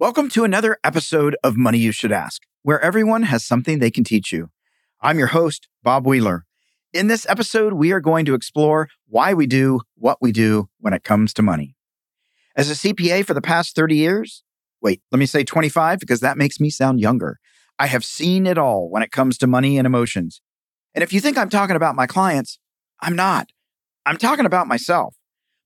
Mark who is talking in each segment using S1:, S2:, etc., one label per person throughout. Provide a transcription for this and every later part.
S1: Welcome to another episode of Money You Should Ask, where everyone has something they can teach you. I'm your host, Bob Wheeler. In this episode, we are going to explore why we do what we do when it comes to money. As a CPA for the past 30 years, wait, let me say 25 because that makes me sound younger. I have seen it all when it comes to money and emotions. And if you think I'm talking about my clients, I'm not. I'm talking about myself.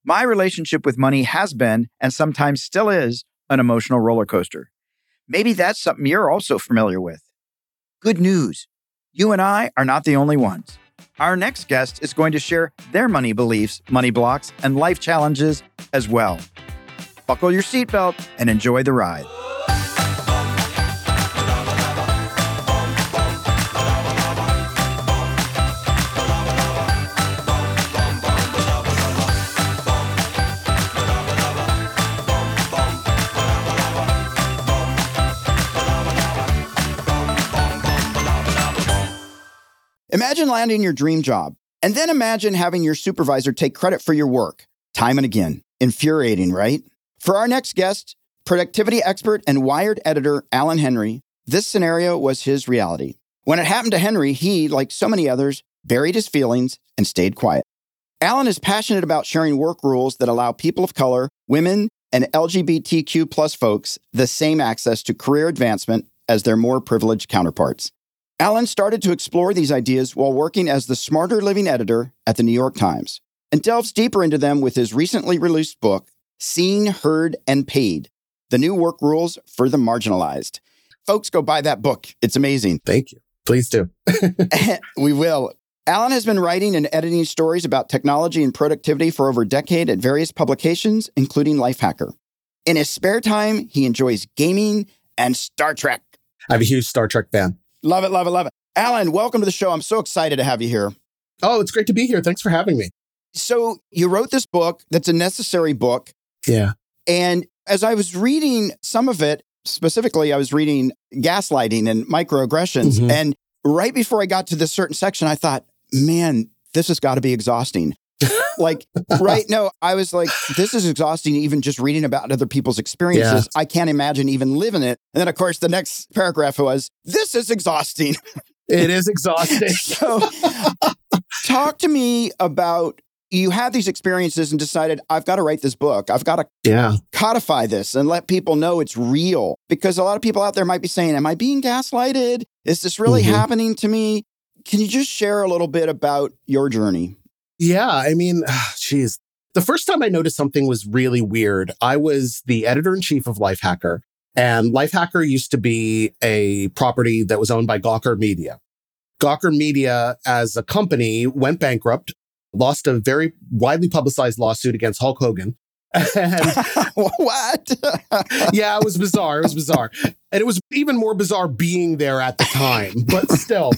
S1: My relationship with money has been, and sometimes still is, an emotional roller coaster. Maybe that's something you're also familiar with. Good news you and I are not the only ones. Our next guest is going to share their money beliefs, money blocks, and life challenges as well. Buckle your seatbelt and enjoy the ride. Imagine landing your dream job, and then imagine having your supervisor take credit for your work time and again. Infuriating, right? For our next guest, productivity expert and Wired editor Alan Henry, this scenario was his reality. When it happened to Henry, he, like so many others, buried his feelings and stayed quiet. Alan is passionate about sharing work rules that allow people of color, women, and LGBTQ plus folks the same access to career advancement as their more privileged counterparts. Alan started to explore these ideas while working as the Smarter Living editor at the New York Times and delves deeper into them with his recently released book, Seen, Heard, and Paid The New Work Rules for the Marginalized. Folks, go buy that book. It's amazing.
S2: Thank you. Please do.
S1: we will. Alan has been writing and editing stories about technology and productivity for over a decade at various publications, including Lifehacker. In his spare time, he enjoys gaming and Star Trek.
S2: I'm a huge Star Trek fan.
S1: Love it, love it, love it. Alan, welcome to the show. I'm so excited to have you here.
S2: Oh, it's great to be here. Thanks for having me.
S1: So, you wrote this book that's a necessary book.
S2: Yeah.
S1: And as I was reading some of it, specifically, I was reading gaslighting and microaggressions. Mm-hmm. And right before I got to this certain section, I thought, man, this has got to be exhausting like, right? No, I was like, this is exhausting, even just reading about other people's experiences. Yeah. I can't imagine even living it. And then, of course, the next paragraph was, this is exhausting.
S2: It is exhausting.
S1: so, talk to me about you had these experiences and decided I've got to write this book. I've got to
S2: yeah.
S1: codify this and let people know it's real because a lot of people out there might be saying, "Am I being gaslighted? Is this really mm-hmm. happening to me?" Can you just share a little bit about your journey?
S2: Yeah, I mean, geez. The first time I noticed something was really weird. I was the editor in chief of Lifehacker, and Lifehacker used to be a property that was owned by Gawker Media. Gawker Media, as a company, went bankrupt, lost a very widely publicized lawsuit against Hulk Hogan.
S1: And what?
S2: yeah, it was bizarre. It was bizarre. And it was even more bizarre being there at the time, but still,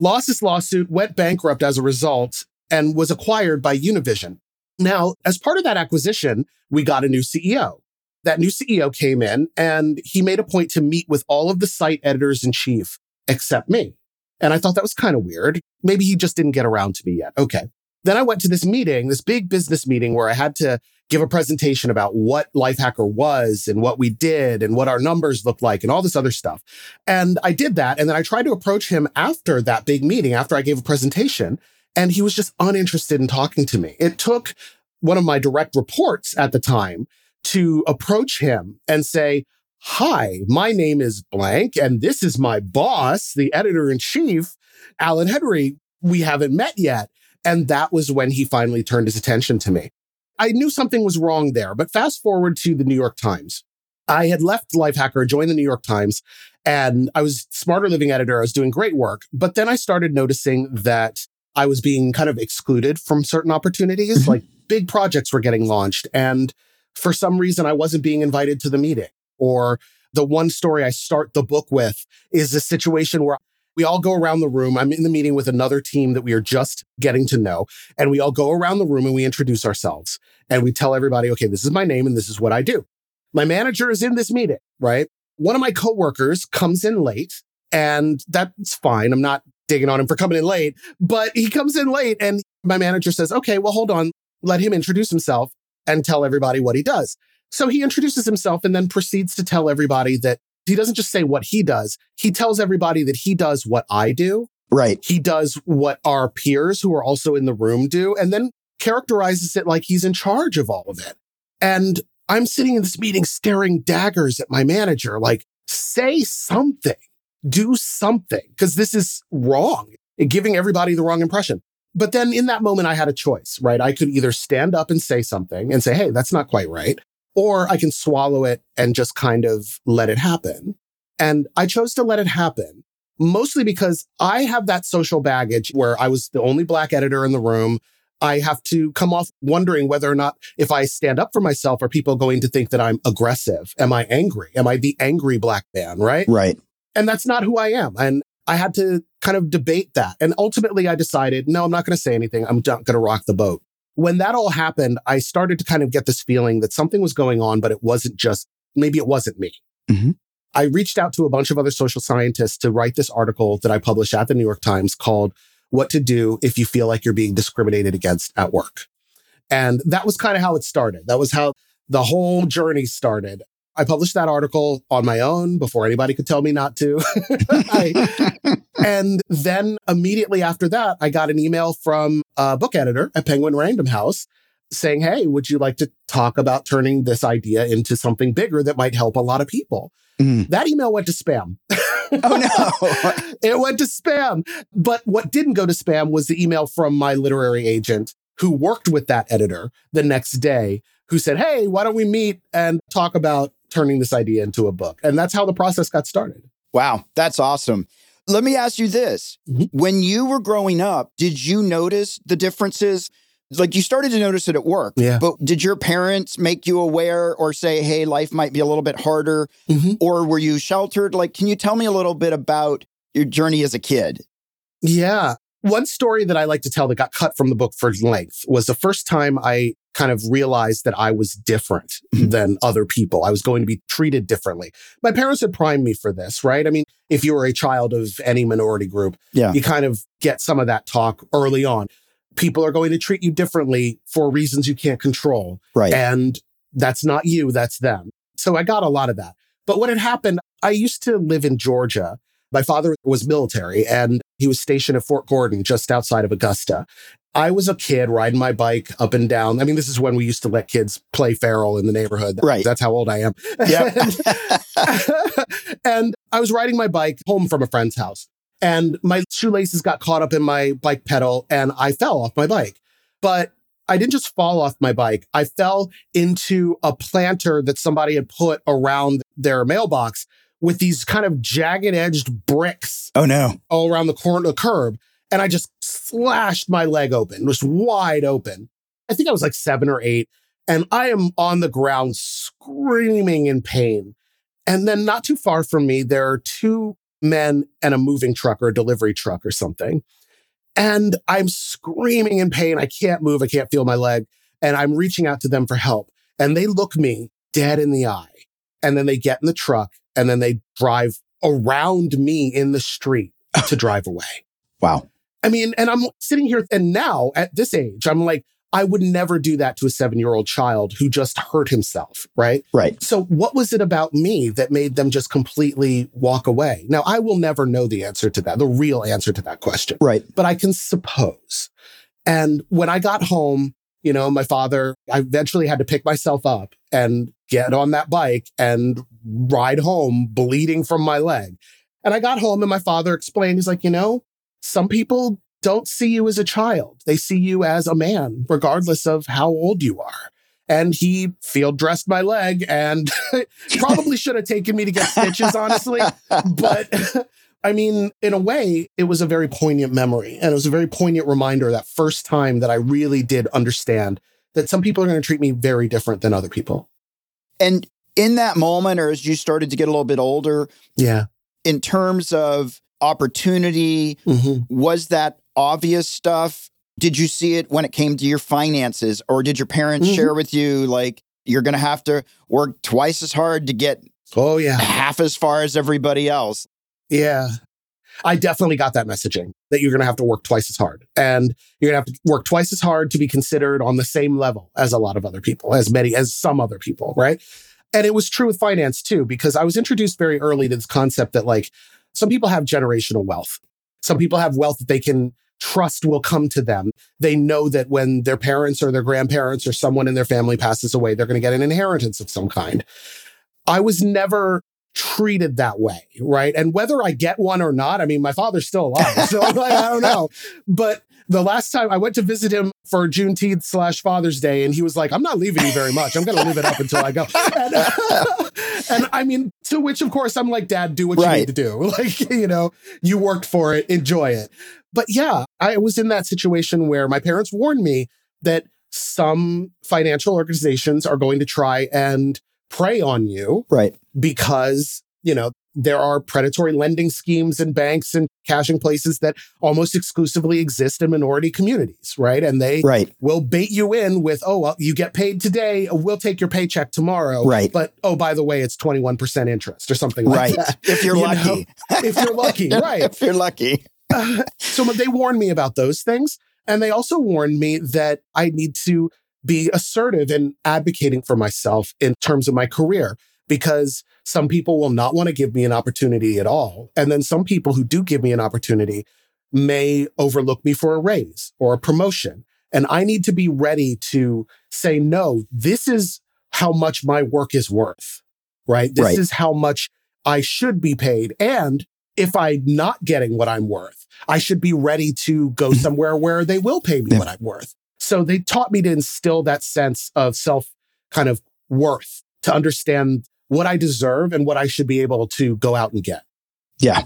S2: lost this lawsuit, went bankrupt as a result, and was acquired by Univision. Now, as part of that acquisition, we got a new CEO. That new CEO came in and he made a point to meet with all of the site editors in chief except me. And I thought that was kind of weird. Maybe he just didn't get around to me yet. Okay. Then I went to this meeting, this big business meeting where I had to give a presentation about what Lifehacker was and what we did and what our numbers looked like and all this other stuff. And I did that. And then I tried to approach him after that big meeting, after I gave a presentation. And he was just uninterested in talking to me. It took one of my direct reports at the time to approach him and say, Hi, my name is blank, and this is my boss, the editor in chief, Alan Henry. We haven't met yet. And that was when he finally turned his attention to me. I knew something was wrong there, but fast forward to the New York Times. I had left Lifehacker, joined the New York Times, and I was smarter living editor. I was doing great work. But then I started noticing that I was being kind of excluded from certain opportunities, mm-hmm. like big projects were getting launched. And for some reason, I wasn't being invited to the meeting. Or the one story I start the book with is a situation where we all go around the room. I'm in the meeting with another team that we are just getting to know. And we all go around the room and we introduce ourselves and we tell everybody, okay, this is my name and this is what I do. My manager is in this meeting, right? One of my coworkers comes in late and that's fine. I'm not digging on him for coming in late, but he comes in late and my manager says, okay, well, hold on. Let him introduce himself and tell everybody what he does. So he introduces himself and then proceeds to tell everybody that he doesn't just say what he does, he tells everybody that he does what I do.
S1: Right.
S2: He does what our peers who are also in the room do, and then characterizes it like he's in charge of all of it. And I'm sitting in this meeting staring daggers at my manager, like, say something, do something, because this is wrong, giving everybody the wrong impression. But then in that moment, I had a choice, right? I could either stand up and say something and say, hey, that's not quite right. Or I can swallow it and just kind of let it happen. And I chose to let it happen mostly because I have that social baggage where I was the only black editor in the room. I have to come off wondering whether or not if I stand up for myself, are people going to think that I'm aggressive? Am I angry? Am I the angry black man? Right.
S1: Right.
S2: And that's not who I am. And I had to kind of debate that. And ultimately I decided, no, I'm not going to say anything. I'm not going to rock the boat. When that all happened, I started to kind of get this feeling that something was going on, but it wasn't just, maybe it wasn't me.
S1: Mm-hmm.
S2: I reached out to a bunch of other social scientists to write this article that I published at the New York Times called What to Do If You Feel Like You're Being Discriminated Against at Work. And that was kind of how it started. That was how the whole journey started. I published that article on my own before anybody could tell me not to. I, and then immediately after that, I got an email from a book editor at Penguin Random House saying, Hey, would you like to talk about turning this idea into something bigger that might help a lot of people?
S1: Mm.
S2: That email went to spam.
S1: Oh, no.
S2: it went to spam. But what didn't go to spam was the email from my literary agent who worked with that editor the next day who said, Hey, why don't we meet and talk about turning this idea into a book? And that's how the process got started.
S1: Wow, that's awesome. Let me ask you this.
S2: Mhm.
S1: When you were growing up, did you notice the differences? Like you started to notice it at work,
S2: Yeah.
S1: but did your parents make you aware or say, hey, life might be a little bit harder?
S2: Mhm.
S1: Or were you sheltered? Like, can you tell me a little bit about your journey as a kid?
S2: Yeah. One story that I like to tell that got cut from the book for length was the first time I kind of realized that I was different
S1: Mhm.
S2: than other people. I was going to be treated differently. My parents had primed me for this, right? I mean, if you were a child of any minority group,
S1: Yeah.
S2: you kind of get some of that talk early on. People are going to treat you differently for reasons you can't control.
S1: Right.
S2: And that's not you, that's them. So I got a lot of that. But what had happened, I used to live in Georgia. My father was military and he was stationed at Fort Gordon just outside of Augusta. I was a kid riding my bike up and down. I mean, this is when we used to let kids play feral in the neighborhood.
S1: Right.
S2: That's how old I am.
S1: Yep.
S2: and I was riding my bike home from a friend's house and my shoelaces got caught up in my bike pedal and I fell off my bike. But I didn't just fall off my bike. I fell into a planter that somebody had put around their mailbox with these kind of jagged edged bricks
S1: oh, no.
S2: all around the corner, the curb. And I just slashed my leg open, just wide open. I think I was like seven or eight. And I am on the ground screaming in pain. And then not too far from me, there are two men and a moving truck or a delivery truck or something. And I'm screaming in pain. I can't move. I can't feel my leg. And I'm reaching out to them for help. And they look me dead in the eye. And then they get in the truck and then they drive around me in the street to drive away.
S1: Wow.
S2: I mean, and I'm sitting here and now at this age, I'm like, I would never do that to a seven year old child who just hurt himself. Right.
S1: Right.
S2: So, what was it about me that made them just completely walk away? Now, I will never know the answer to that, the real answer to that question,
S1: Right.
S2: but I can suppose. And when I got home, you know, my father, I eventually had to pick myself up and get on that bike and ride home bleeding from my leg. And I got home and my father explained, he's like, you know, some people don't see you as a child. They see you as a man, regardless of how old you are. And he field dressed my leg and probably should have taken me to get stitches, honestly. But I mean, in a way, it was a very poignant memory. And it was a very poignant reminder that first time that I really did understand that some people are going to treat me very different than other people.
S1: And in that moment, or as you started to get a little bit older,
S2: Yeah.
S1: in terms of opportunity,
S2: hmm
S1: was that obvious stuff? Did you see it when it came to your finances, or did your parents
S2: Mhm.
S1: share with you like you're going to have to work twice as hard to get
S2: Oh, yeah.
S1: half as far as everybody else?
S2: Yeah. I definitely got that messaging that you're going to have to work twice as hard and you're going to have to work twice as hard to be considered on the same level as a lot of other people, as many as some other people, right? And it was true with finance too, because I was introduced very early to this concept that like some people have generational wealth. Some people have wealth that they can trust will come to them. They know that when their parents or their grandparents or someone in their family passes away, they're going to get an inheritance of some kind. I was never treated that way, right? And whether I get one or not, I mean, my father's still alive, so I don't know. But the last time I went to visit him for Juneteenth slash Father's Day, and he was like, "I'm not leaving you very much. I'm going to live it up until I go." And, uh, and, I mean, to which of course I'm like, "Dad, do what right. you need to do. Like, you know, you worked for it, enjoy it." But yeah, I was in that situation where my parents warned me that some financial organizations are going to try and prey on you.
S1: Right.
S2: Because, you know, there are predatory lending schemes and banks and cashing places that almost exclusively exist in minority communities, right? And they
S1: right.
S2: will bait you in with, oh, well, you get paid today, we'll take your paycheck tomorrow.
S1: Right.
S2: But oh, by the way, it's 21% interest or something like
S1: right.
S2: that.
S1: If you're you lucky.
S2: Know? If you're lucky, right.
S1: if you're lucky.
S2: so they warned me about those things. And they also warned me that I need to be assertive in advocating for myself in terms of my career because some people will not want to give me an opportunity at all. And then some people who do give me an opportunity may overlook me for a raise or a promotion. And I need to be ready to say, no, this is how much my work is worth, right? This
S1: right.
S2: is how much I should be paid. And if I'm not getting what I'm worth, I should be ready to go mm-hmm. somewhere where they will pay me yeah. what I'm worth. So they taught me to instill that sense of self kind of worth to understand what I deserve and what I should be able to go out and get.
S1: Yeah.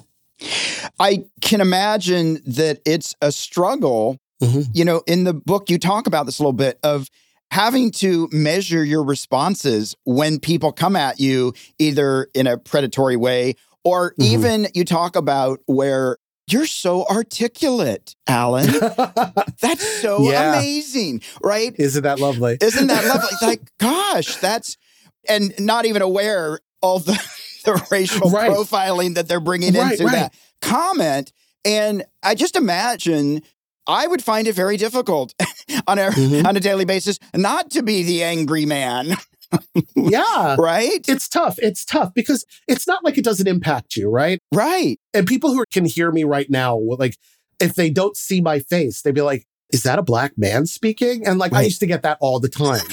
S1: I can imagine that it's a struggle. Mm-hmm. You know, in the book, you talk about this a little bit of having to measure your responses when people come at you, either in a predatory way or mm-hmm. even you talk about where you're so articulate, Alan. that's so yeah. amazing, right?
S2: Isn't that lovely?
S1: Isn't that lovely? like, gosh, that's, and not even aware of the, the racial right. profiling that they're bringing right, into right. that comment. And I just imagine I would find it very difficult on a mm-hmm. on a daily basis not to be the angry man.
S2: yeah.
S1: Right?
S2: It's tough. It's tough because it's not like it doesn't impact you, right?
S1: Right.
S2: And people who can hear me right now, like, if they don't see my face, they'd be like, is that a black man speaking? And like, right. I used to get that all the time.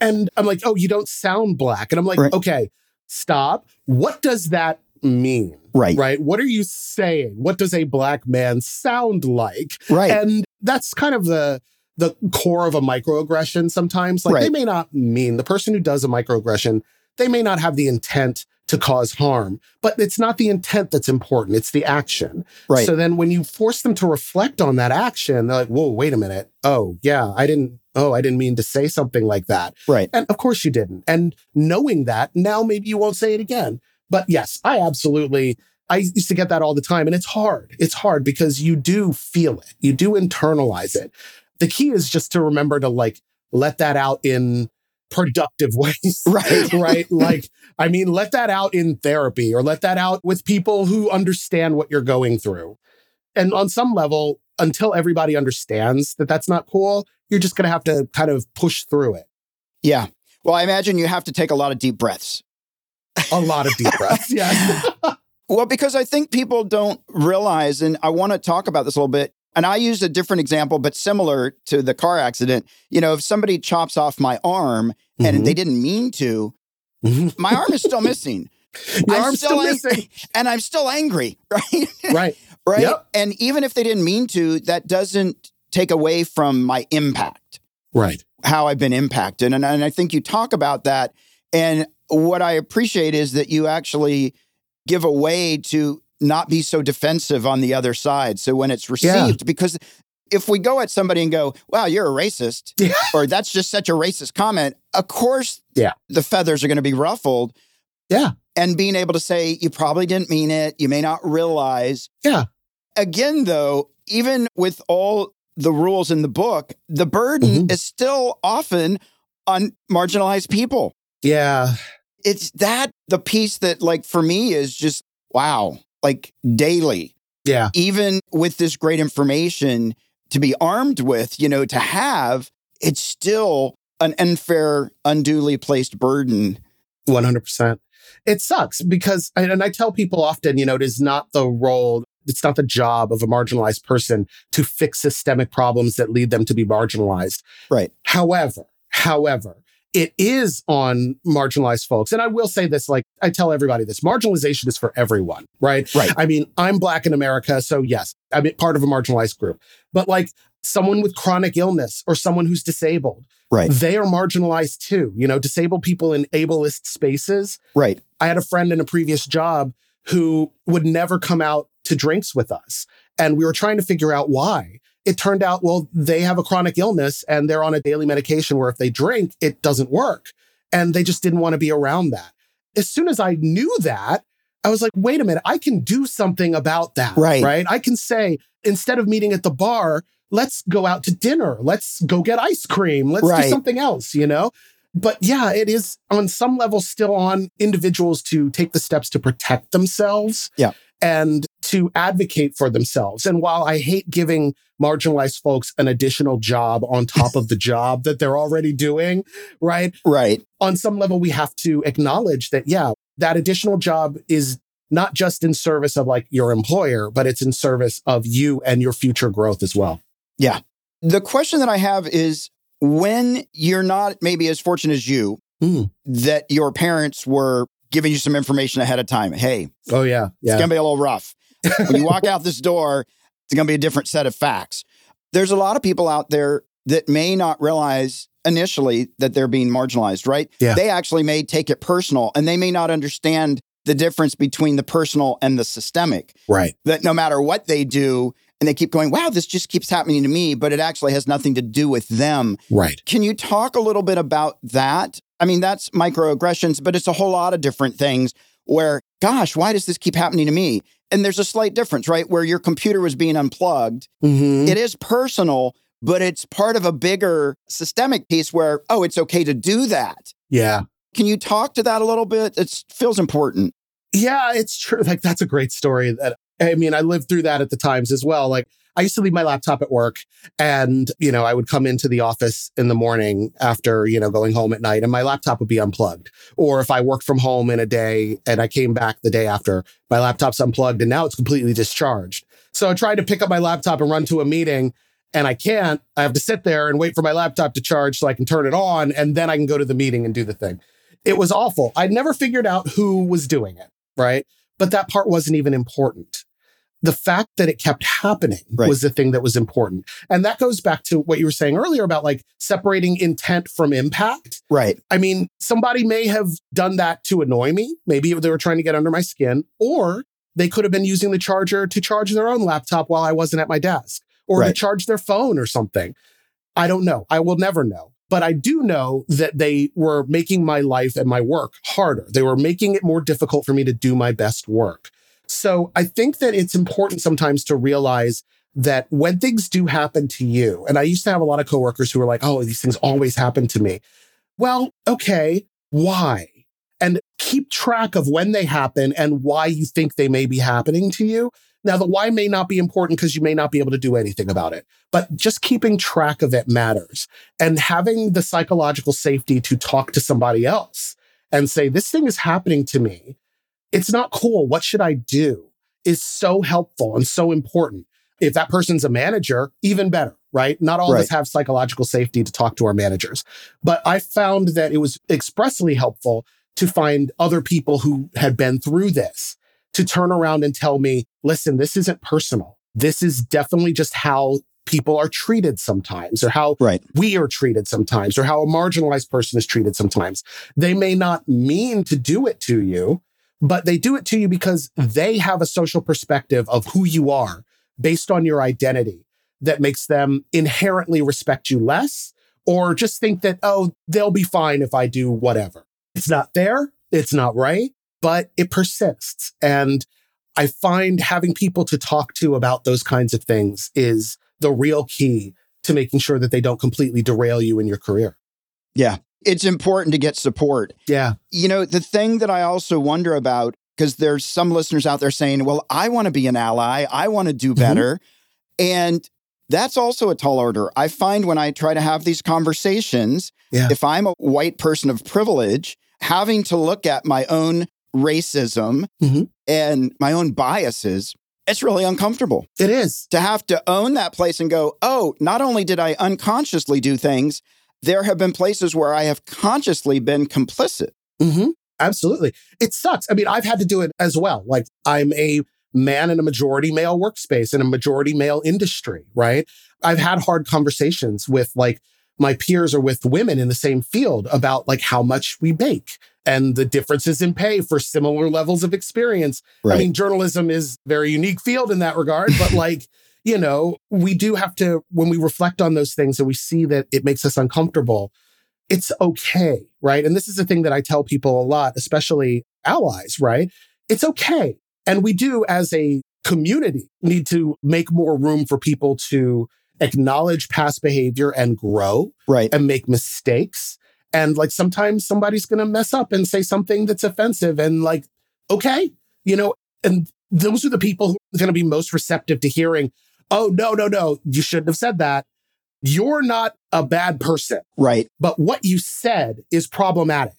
S2: And I'm like, oh, you don't sound black. And I'm like, right. okay, stop. What does that mean?
S1: Right.
S2: Right. What are you saying? What does a black man sound like?
S1: Right.
S2: And that's kind of the, the core of a microaggression sometimes. Like right. they may not mean the person who does a microaggression, they may not have the intent to cause harm, but it's not the intent that's important. It's the action.
S1: Right.
S2: So then when you force them to reflect on that action, they're like, whoa, wait a minute. Oh, yeah, I didn't, oh, I didn't mean to say something like that.
S1: Right.
S2: And of course you didn't. And knowing that, now maybe you won't say it again. But yes, I absolutely I used to get that all the time. And it's hard. It's hard because you do feel it. You do internalize it the key is just to remember to like let that out in productive ways.
S1: Right.
S2: right. Like, I mean, let that out in therapy or let that out with people who understand what you're going through. And on some level, until everybody understands that that's not cool, you're just going to have to kind of push through it.
S1: Yeah. Well, I imagine you have to take a lot of deep breaths.
S2: A lot of deep breaths. Yeah.
S1: well, because I think people don't realize, and I want to talk about this a little bit. And I used a different example, but similar to the car accident. You know, if somebody chops off my arm and mm-hmm. they didn't mean to, mm-hmm. my arm is still missing.
S2: Your I'm arm's still, ang- missing.
S1: And I'm still angry, right?
S2: Right.
S1: right. Yep. And even if they didn't mean to, that doesn't take away from my impact.
S2: Right.
S1: How I've been impacted. And, and I think you talk about that. And what I appreciate is that you actually give a way to not be so defensive on the other side. So when it's received, yeah. because if we go at somebody and go, wow, you're a racist, yeah. or that's just such a racist comment, of course,
S2: yeah.
S1: the feathers are going to be ruffled.
S2: Yeah.
S1: And being able to say, you probably didn't mean it, you may not realize.
S2: Yeah.
S1: Again, though, even with all the rules in the book, the burden mm-hmm. is still often on marginalized people.
S2: Yeah.
S1: It's that the piece that, like, for me is just wow like daily.
S2: Yeah.
S1: Even with this great information to be armed with, you know, to have, it's still an unfair, unduly placed burden.
S2: 100%. It sucks because, and I tell people often, you know, it is not the role, it's not the job of a marginalized person to fix systemic problems that lead them to be marginalized.
S1: Right.
S2: However, however, it is on marginalized folks. And I will say this, like I tell everybody this marginalization is for everyone, right?
S1: Right.
S2: I mean, I'm black in America. So yes, I'm part of a marginalized group, but like someone with chronic illness or someone who's disabled,
S1: Right.
S2: they are marginalized too. You know, disabled people in ableist spaces.
S1: Right.
S2: I had a friend in a previous job who would never come out to drinks with us. And we were trying to figure out why. It turned out, well, they have a chronic illness and they're on a daily medication where if they drink, it doesn't work. And they just didn't want to be around that. As soon as I knew that, I was like, wait a minute, I can do something about that.
S1: Right.
S2: Right. I can say, instead of meeting at the bar, let's go out to dinner. Let's go get ice cream. Let's
S1: Right.
S2: do something else, you know? But yeah, it is on some level still on individuals to take the steps to protect themselves.
S1: Yeah.
S2: And to advocate for themselves. And while I hate giving marginalized folks an additional job on top of the job that they're already doing, right?
S1: Right.
S2: On some level, we have to acknowledge that, yeah, that additional job is not just in service of like your employer, but it's in service of you and your future growth as well. Yeah.
S1: The question that I have is when you're not maybe as fortunate as you,
S2: Mm.
S1: that your parents were giving you some information ahead of time. Hey,
S2: Oh, yeah.
S1: it's going to be a little rough. When you walk out this door, it's going to be a different set of facts. There's a lot of people out there that may not realize initially that they're being marginalized, right?
S2: Yeah.
S1: They actually may take it personal and they may not understand the difference between the personal and the systemic.
S2: right.
S1: That no matter what they do, and they keep going, wow, this just keeps happening to me, but it actually has nothing to do with them.
S2: Right.
S1: Can you talk a little bit about that? I mean, that's microaggressions, but it's a whole lot of different things where, gosh, why does this keep happening to me? And there's a slight difference, right? Where your computer was being unplugged.
S2: Mm-hmm.
S1: It is personal, but it's part of a bigger systemic piece where, oh, it's okay to do that.
S2: Yeah.
S1: Can you talk to that a little bit? It feels important.
S2: Yeah, it's true. Like that's a great story that I mean, I lived through that at the times as well. Like I used to leave my laptop at work and, you know, I would come into the office in the morning after, you know, going home at night and my laptop would be unplugged. Or if I worked from home in a day and I came back the day after, my laptop's unplugged and now it's completely discharged. So I tried to pick up my laptop and run to a meeting and I can't. I have to sit there and wait for my laptop to charge so I can turn it on and then I can go to the meeting and do the thing. It was awful. I never figured out who was doing it, right? But that part wasn't even important. The fact that it kept happening
S1: Right.
S2: was the thing that was important. And that goes back to what you were saying earlier about like separating intent from impact.
S1: Right.
S2: I mean, somebody may have done that to annoy me. Maybe they were trying to get under my skin, or they could have been using the charger to charge their own laptop while I wasn't at my desk or to charge their phone or something. I don't know. I will never know. But I do know that they were making my life and my work harder. They were making it more difficult for me to do my best work. So I think that it's important sometimes to realize that when things do happen to you, and I used to have a lot of coworkers who were like, oh, these things always happen to me. Well, okay, why? And keep track of when they happen and why you think they may be happening to you. Now, the why may not be important because you may not be able to do anything about it, but just keeping track of it matters. And having the psychological safety to talk to somebody else and say, this thing is happening to me. It's not cool. What should I do? Is so helpful and so important. If that person's a manager, even better, right? Not all of us have psychological safety to talk to our managers, but I found that it was expressly helpful to find other people who had been through this to turn around and tell me, listen, this isn't personal. This is definitely just how people are treated sometimes or how
S1: Right.
S2: we are treated sometimes or how a marginalized person is treated sometimes. They may not mean to do it to you, but they do it to you because they have a social perspective of who you are based on your identity that makes them inherently respect you less or just think that, oh, they'll be fine if I do whatever. It's not fair. It's not right, but it persists. And I find having people to talk to about those kinds of things is the real key to making sure that they don't completely derail you in your career.
S1: Yeah. It's important to get support.
S2: Yeah.
S1: You know, the thing that I also wonder about because there's some listeners out there saying, well, I want to be an ally, I want to do
S2: Mm-hmm.
S1: better. And that's also a tall order. I find when I try to have these conversations,
S2: Yeah.
S1: if I'm a white person of privilege, having to look at my own racism
S2: Mhm.
S1: and my own biases, it's really uncomfortable
S2: It is.
S1: to have to own that place and go, oh, not only did I unconsciously do things, there have been places where I have consciously been complicit.
S2: hmm Absolutely. It sucks. I mean, I've had to do it as well. Like, I'm a man in a majority male workspace in a majority male industry, right? I've had hard conversations with like my peers or with women in the same field about like how much we make and the differences in pay for similar levels of experience. I mean, journalism is a very unique field in that regard, but like, you know, we do have to, when we reflect on those things and we see that it makes us uncomfortable, it's okay, right? And this is the thing that I tell people a lot, especially allies, right? It's okay. And we do, as a community, need to make more room for people to acknowledge past behavior and grow
S1: right.
S2: and make mistakes. And like sometimes somebody's going to mess up and say something that's offensive and like, okay, you know, and those are the people who are going to be most receptive to hearing, oh, no, no, no, you shouldn't have said that. You're not a bad person,
S1: Right.
S2: but what you said is problematic.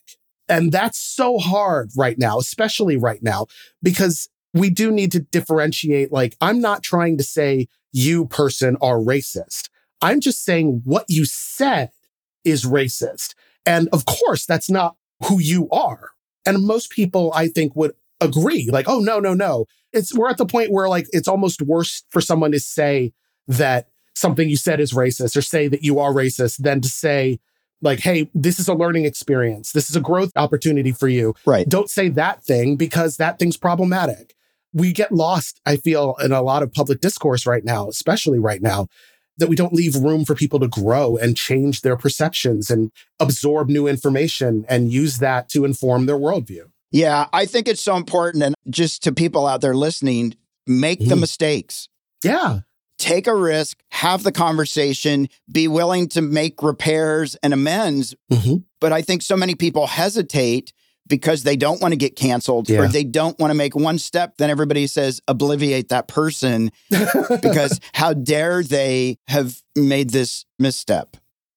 S2: And that's so hard right now, especially right now, because we do need to differentiate. Like, I'm not trying to say you person are racist. I'm just saying what you said is racist. And of course, that's not who you are. And most people, I think, would agree like, oh, no, no, no. It's, we're at the point where like it's almost worse for someone to say that something you said is racist or say that you are racist than to say, like, hey, this is a learning experience. This is a growth opportunity for you.
S1: Right.
S2: Don't say that thing because that thing's problematic. We get lost, I feel, in a lot of public discourse right now, especially right now, that we don't leave room for people to grow and change their perceptions and absorb new information and use that to inform their worldview.
S1: Yeah, I think it's so important. And just to people out there listening, make the
S2: Mhm.
S1: mistakes.
S2: Yeah.
S1: Take a risk, have the conversation, be willing to make repairs and amends.
S2: Mhm.
S1: But I think so many people hesitate because they don't want to get canceled or they don't want to make one step. Then everybody says, obliviate that person because how dare they have made this misstep?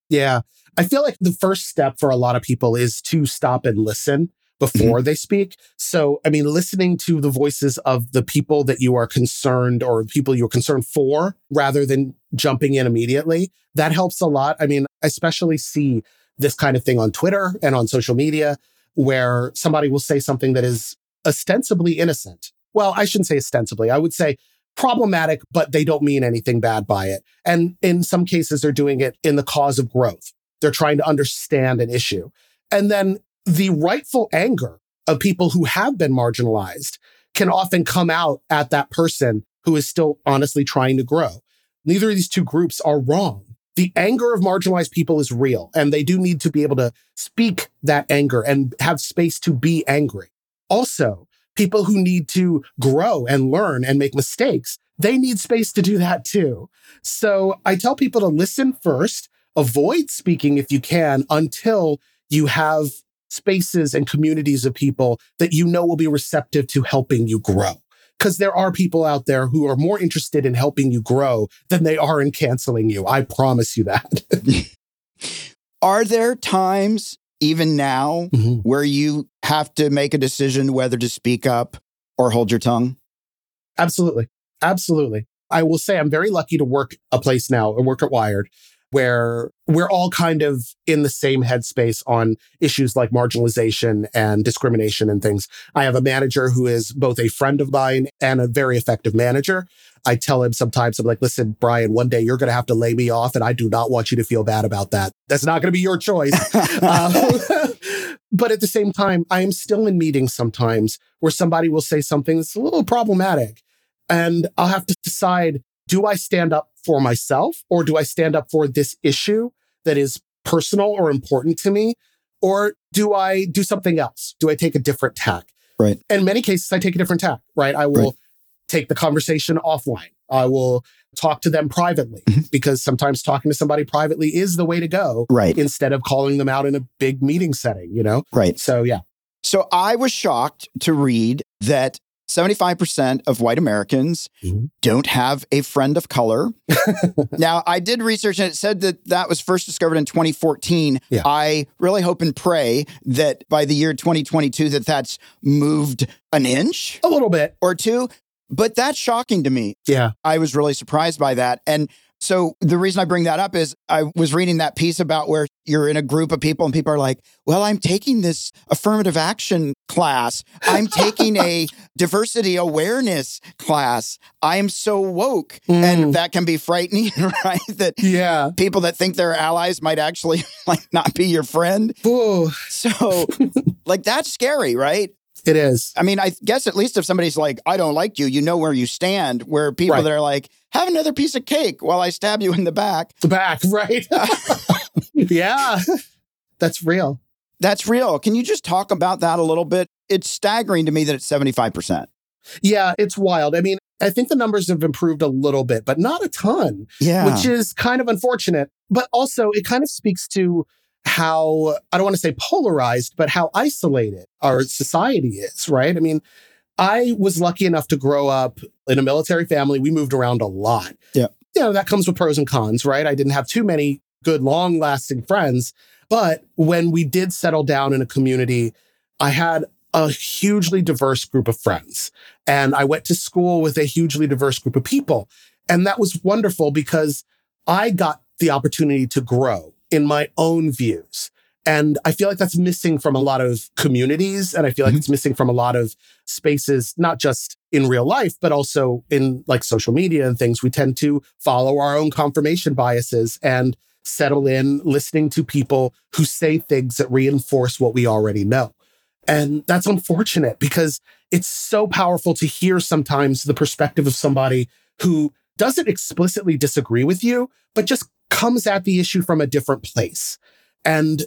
S2: Yeah. I feel like the first step for a lot of people is to stop and listen Mm-hmm. before they speak. So, I mean, listening to the voices of the people that you are concerned or people you're concerned for rather than jumping in immediately, that helps a lot. I mean, I especially see this kind of thing on Twitter and on social media where somebody will say something that is ostensibly innocent. Well, I shouldn't say ostensibly. I would say problematic, but they don't mean anything bad by it. And in some cases, they're doing it in the cause of growth. They're trying to understand an issue. And then the rightful anger of people who have been marginalized can often come out at that person who is still honestly trying to grow. Neither of these two groups are wrong. The anger of marginalized people is real, and they do need to be able to speak that anger and have space to be angry. Also, people who need to grow and learn and make mistakes, they need space to do that too. So I tell people to listen first, avoid speaking if you can until you have spaces and communities of people that you know will be receptive to helping you grow. Because there are people out there who are more interested in helping you grow than they are in canceling you. I promise you that.
S1: Are there times, even now,
S2: Mhm.
S1: where you have to make a decision whether to speak up or hold your tongue?
S2: Absolutely. Absolutely. I will say I'm very lucky to work a place now and work at Wired where we're all kind of in the same headspace on issues like marginalization and discrimination and things. I have a manager who is both a friend of mine and a very effective manager. I tell him sometimes, I'm like, listen, Brian, one day you're going to have to lay me off, and I do not want you to feel bad about that. That's not going to be your choice. Um, but at the same time, I am still in meetings sometimes where somebody will say something that's a little problematic. And I'll have to decide do I stand up for myself or do I stand up for this issue that is personal or important to me? Or do I do something else? Do I take a different tack?
S1: Right.
S2: In many cases, I take a different tack, right? I will
S1: Right.
S2: take the conversation offline. I will talk to them privately
S1: Mhm.
S2: because sometimes talking to somebody privately is the way to go
S1: Right.
S2: instead of calling them out in a big meeting setting, you know?
S1: Right.
S2: So, yeah.
S1: So I was shocked to read that 75% of white Americans
S2: Mhm.
S1: don't have a friend of color. now, I did research and it said that that was first discovered in 2014.
S2: Yeah.
S1: I really hope and pray that by the year 2022 that that's moved an inch
S2: A little bit.
S1: or two, but that's shocking to me.
S2: Yeah.
S1: I was really surprised by that. And so the reason I bring that up is I was reading that piece about where you're in a group of people and people are like, well, I'm taking this affirmative action class. I'm taking a diversity awareness class. I am so woke.
S2: Mm.
S1: And that can be frightening, right? That
S2: Yeah.
S1: people that think they're allies might actually like not be your friend.
S2: Ooh,
S1: So like that's scary, right?
S2: It is.
S1: I mean, I guess at least if somebody's like, I don't like you, you know where you stand. Where people
S2: Right.
S1: that are like, have another piece of cake while I stab you in the back.
S2: The back, right? yeah. That's real.
S1: That's real. Can you just talk about that a little bit? It's staggering to me that it's 75%.
S2: Yeah, it's wild. I mean, I think the numbers have improved a little bit, but not a ton.
S1: Yeah.
S2: which is kind of unfortunate. But also, it kind of speaks to how, I don't want to say polarized, but how isolated our society is, right? I mean, I was lucky enough to grow up in a military family. We moved around a lot.
S1: Yeah.
S2: You know, that comes with pros and cons, right? I didn't have too many good, long lasting friends. But when we did settle down in a community, I had a hugely diverse group of friends. And I went to school with a hugely diverse group of people. And that was wonderful because I got the opportunity to grow in my own views. And I feel like that's missing from a lot of communities. And I feel like
S1: Mhm.
S2: it's missing from a lot of spaces, not just in real life, but also in like social media and things. We tend to follow our own confirmation biases and settle in listening to people who say things that reinforce what we already know. And that's unfortunate because it's so powerful to hear sometimes the perspective of somebody who doesn't explicitly disagree with you, but just comes at the issue from a different place. And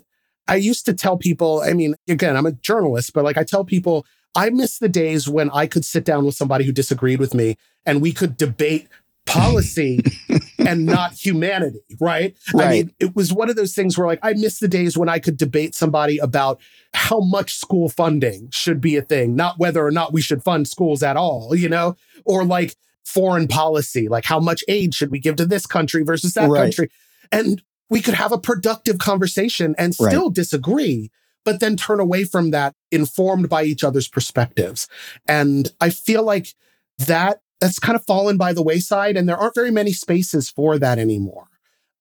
S2: I used to tell people, I mean, again, I'm a journalist, but like I tell people, I miss the days when I could sit down with somebody who disagreed with me and we could debate policy and not humanity, right? I mean, it was one of those things where like I miss the days when I could debate somebody about how much school funding should be a thing, not whether or not we should fund schools at all, you know, or like foreign policy, like how much aid should we give to this country versus that
S1: Right.
S2: country. And we could have a productive conversation and
S1: Right.
S2: still disagree, but then turn away from that informed by each other's perspectives. And I feel like that that's kind of fallen by the wayside and there aren't very many spaces for that anymore.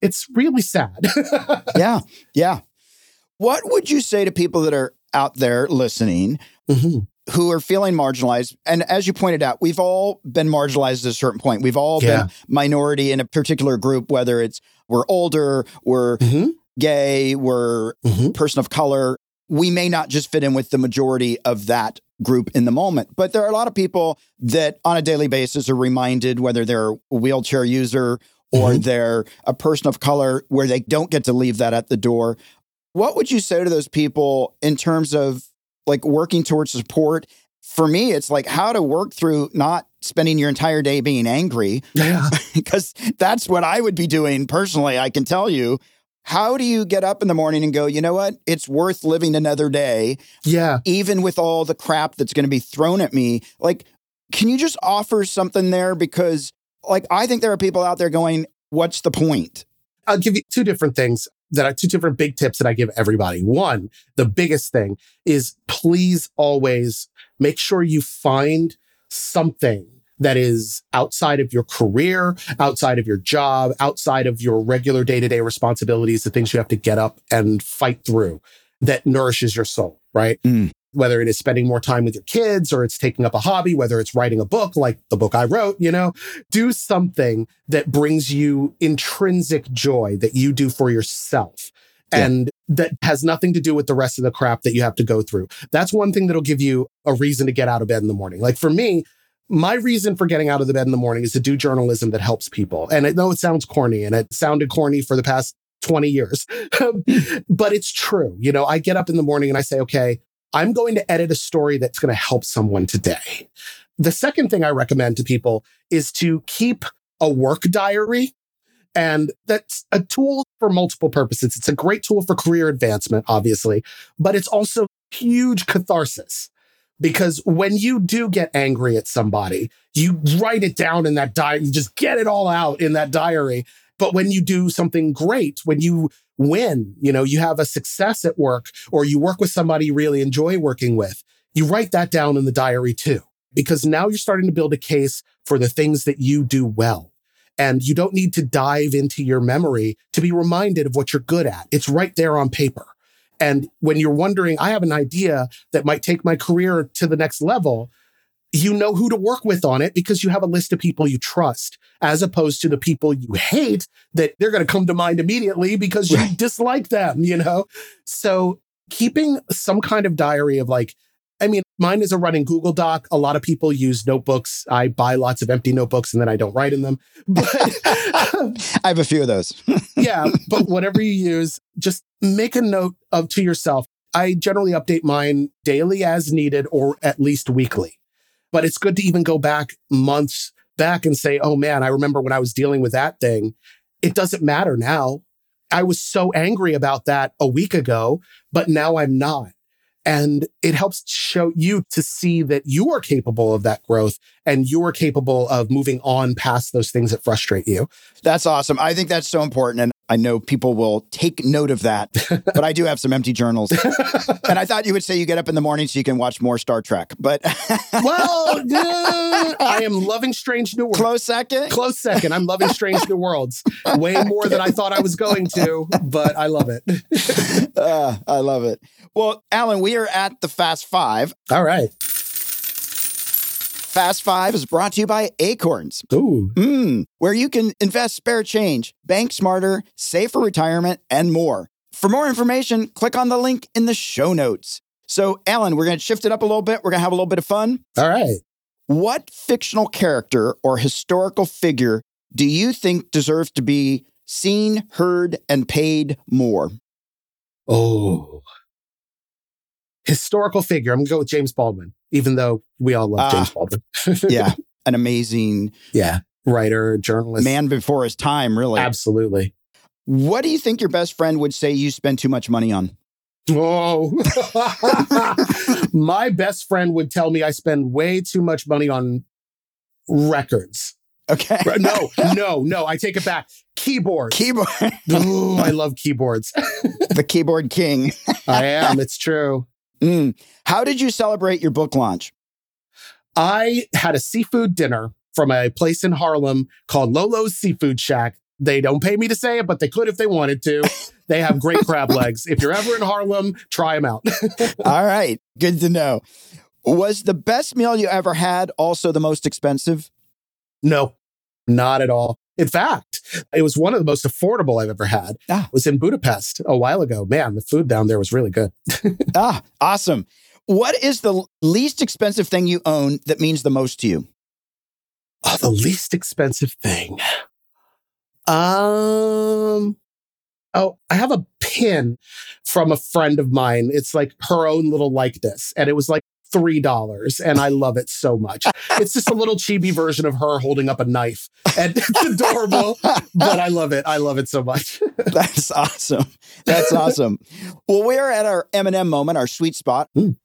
S2: It's really sad.
S1: yeah. Yeah. What would you say to people that are out there listening
S2: Mhm.
S1: Who are feeling marginalized? And as you pointed out, we've all been marginalized at a certain point. We've all
S2: Yeah.
S1: been minority in a particular group, whether it's we're older, we're
S2: Mhm.
S1: gay, we're
S2: Mhm.
S1: person of color. We may not just fit in with the majority of that group in the moment, but there are a lot of people that on a daily basis are reminded, whether they're a wheelchair user or
S2: Mhm.
S1: they're a person of color, where they don't get to leave that at the door. What would you say to those people in terms of like working towards support? For me, it's like how to work through not spending your entire day being angry,
S2: Yeah.
S1: because that's what I would be doing personally. I can tell you. How do you get up in the morning and go, you know what? It's worth living another day,
S2: Yeah.
S1: even with all the crap that's going to be thrown at me? Like, can you just offer something there? Because, like, I think there are people out there going, what's the point?
S2: I'll give you two different things that are two different big tips that I give everybody. One, the biggest thing is please always make sure you find something that is outside of your career, outside of your job, outside of your regular day to day responsibilities, the things you have to get up and fight through that nourishes your soul, right?
S1: Mm.
S2: Whether it is spending more time with your kids or it's taking up a hobby, whether it's writing a book like the book I wrote, you know, do something that brings you intrinsic joy that you do for yourself.
S1: Yeah.
S2: And that has nothing to do with the rest of the crap that you have to go through. That's one thing that'll give you a reason to get out of bed in the morning. Like for me, my reason for getting out of the bed in the morning is to do journalism that helps people. And I know it sounds corny and it sounded corny for the past 20 years, but it's true. You know, I get up in the morning and I say, okay, I'm going to edit a story that's going to help someone today. The second thing I recommend to people is to keep a work diary. And that's a tool for multiple purposes. It's a great tool for career advancement, obviously, but it's also huge catharsis because when you do get angry at somebody, you write it down in that diary, you just get it all out in that diary. But when you do something great, when you win, you know, you have a success at work or you work with somebody you really enjoy working with, you write that down in the diary too, because now you're starting to build a case for the things that you do well. And you don't need to dive into your memory to be reminded of what you're good at. It's right there on paper. And when you're wondering, I have an idea that might take my career to the next level, you know who to work with on it because you have a list of people you trust, as opposed to the people you hate that they're going to come to mind immediately because you right. dislike them, you know? So keeping some kind of diary of like, I mean, mine is a running Google Doc. A lot of people use notebooks. I buy lots of empty notebooks and then I don't write in them. But
S1: I have a few of those.
S2: yeah, but whatever you use, just make a note of to yourself. I generally update mine daily as needed or at least weekly. But it's good to even go back months back and say, "Oh man, I remember when I was dealing with that thing. It doesn't matter now. I was so angry about that a week ago, but now I'm not." And it helps show you to see that you are capable of that growth and you are capable of moving on past those things that frustrate you.
S1: That's awesome. I think that's so important. And I know people will take note of that, but I do have some empty journals. and I thought you would say you get up in the morning so you can watch more Star Trek. But
S2: well, uh, I am loving Strange New Worlds.
S1: Close second.
S2: Close second. I'm loving Strange New Worlds way more than I thought I was going to, but I love it.
S1: uh, I love it. Well, Alan, we are at the Fast Five.
S2: All right.
S1: Fast Five is brought to you by Acorns.
S2: Ooh.
S1: Mm, where you can invest spare change, bank smarter, save for retirement, and more. For more information, click on the link in the show notes. So, Alan, we're going to shift it up a little bit. We're going to have a little bit of fun.
S2: All right.
S1: What fictional character or historical figure do you think deserves to be seen, heard, and paid more?
S2: Oh, historical figure. I'm going to go with James Baldwin, even though we all love uh, James Baldwin.
S1: yeah. An amazing
S2: yeah, writer, journalist.
S1: Man before his time, really.
S2: Absolutely.
S1: What do you think your best friend would say you spend too much money on?
S2: Oh, my best friend would tell me I spend way too much money on records.
S1: Okay.
S2: no, no, no. I take it back. Keyboard.
S1: Keyboard.
S2: Ooh, I love keyboards.
S1: the keyboard king.
S2: I am. It's true.
S1: Mm. How did you celebrate your book launch?
S2: I had a seafood dinner from a place in Harlem called Lolo's Seafood Shack. They don't pay me to say it, but they could if they wanted to. They have great crab legs. If you're ever in Harlem, try them out.
S1: All right. Good to know. Was the best meal you ever had also the most expensive?
S2: No, not at all. In fact, it was one of the most affordable I've ever had. Ah. It was in Budapest a while ago. Man, the food down there was really good.
S1: ah, awesome. What is the least expensive thing you own that means the most to you?
S2: Oh, the least expensive thing. Um, oh, I have a pin from a friend of mine. It's like her own little likeness. And it was like $3 and I love it so much. It's just a little chibi version of her holding up a knife and it's adorable, but I love it. I love it so much.
S1: That's awesome. That's awesome. Well, we are at our M&M moment, our sweet spot. Mm.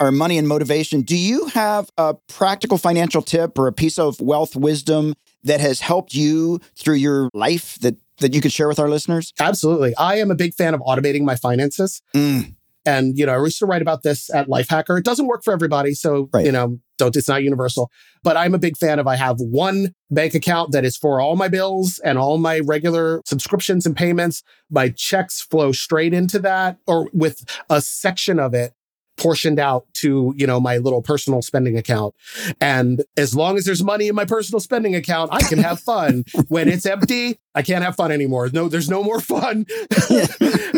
S1: Our money and motivation. Do you have a practical financial tip or a piece of wealth wisdom that has helped you through your life that that you could share with our listeners?
S2: Absolutely. I am a big fan of automating my finances. Mm. And, you know, I used to write about this at Lifehacker. It doesn't work for everybody. So, right. you know, don't, it's not universal. But I'm a big fan of I have one bank account that is for all my bills and all my regular subscriptions and payments. My checks flow straight into that or with a section of it portioned out to, you know, my little personal spending account. And as long as there's money in my personal spending account, I can have fun. when it's empty, I can't have fun anymore. No, there's no more fun.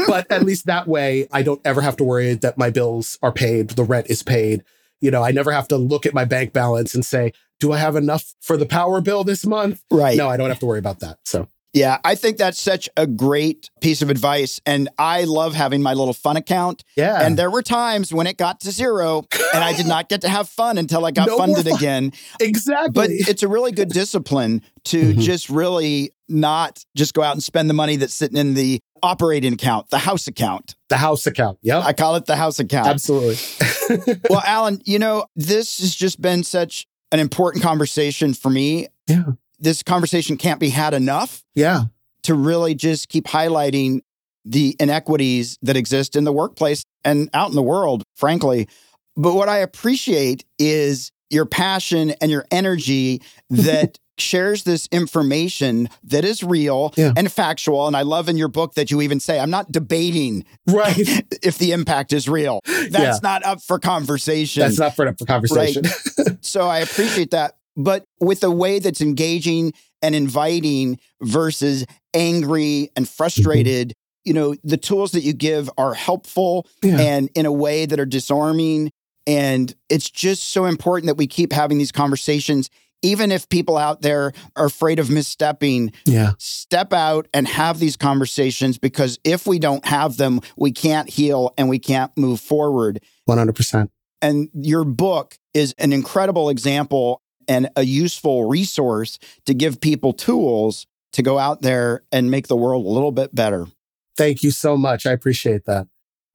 S2: but at least that way, I don't ever have to worry that my bills are paid, the rent is paid. You know, I never have to look at my bank balance and say, do I have enough for the power bill this month?
S1: Right.
S2: No, I don't have to worry about that. So
S1: yeah, I think that's such a great piece of advice. And I love having my little fun account.
S2: Yeah.
S1: And there were times when it got to zero and I did not get to have fun until I got no funded fun. again.
S2: Exactly.
S1: But it's a really good discipline to mm-hmm. just really not just go out and spend the money that's sitting in the operating account, the house account.
S2: The house account. Yeah.
S1: I call it the house account.
S2: Absolutely.
S1: well, Alan, you know, this has just been such an important conversation for me.
S2: Yeah.
S1: This conversation can't be had enough
S2: yeah.
S1: to really just keep highlighting the inequities that exist in the workplace and out in the world, frankly. But what I appreciate is your passion and your energy that shares this information that is real
S2: Yeah.
S1: and factual. And I love in your book that you even say, I'm not debating
S2: Right.
S1: if the impact is real. That's
S2: Yeah.
S1: not up for conversation.
S2: That's not for, for conversation.
S1: so I appreciate that. But with a way that's engaging and inviting versus angry and frustrated, you know, the tools that you give are helpful
S2: Yeah.
S1: and in a way that are disarming. And it's just so important that we keep having these conversations, even if people out there are afraid of misstepping.
S2: yeah.
S1: Step out and have these conversations because if we don't have them, we can't heal and we can't move forward.
S2: 100%.
S1: And your book is an incredible example and a useful resource to give people tools to go out there and make the world a little bit better.
S2: Thank you so much. I appreciate that.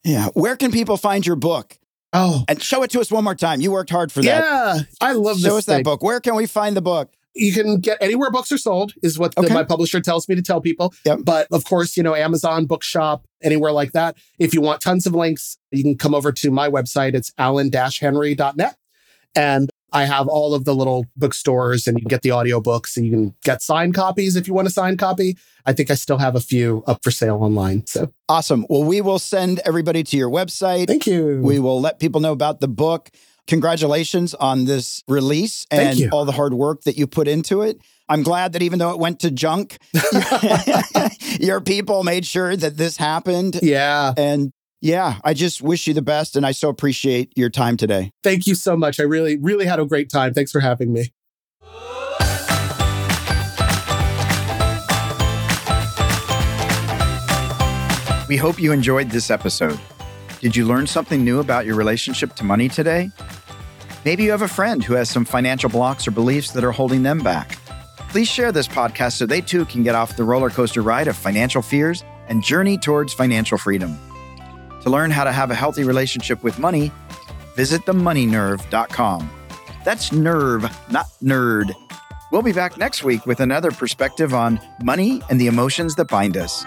S1: Yeah. Where can people find your book?
S2: Oh,
S1: And show it to us one more time. You worked hard for that.
S2: yeah. I love
S1: Show
S2: this
S1: us that book. Where can we find the book?
S2: you can get anywhere books are sold is what the- my publisher tells me to tell people
S1: Yep.
S2: but of course you know amazon bookshop anywhere like that if you want tons of links you can come over to my website it's alan-henry.net and i have all of the little bookstores and you can get the audiobooks and you can get signed copies if you want a signed copy i think i still have a few up for sale online so
S1: Awesome. Well, we will send everybody to your website.
S2: thank you
S1: We will let people know about the book. Congratulations on this release and all the hard work that you put into it. I'm glad that even though it went to junk, your people made sure that this happened.
S2: yeah
S1: And yeah, I just wish you the best. And I so appreciate your time today.
S2: thank you so much i really really had a great time thanks for having me
S1: We hope you enjoyed this episode. Did you learn something new about your relationship to money today? Maybe you have a friend who has some financial blocks or beliefs that are holding them back. Please share this podcast so they too can get off the roller coaster ride of financial fears and journey towards financial freedom. To learn how to have a healthy relationship with money, visit themoneynerve.com. That's nerve, not nerd. We'll be back next week with another perspective on money and the emotions that bind us.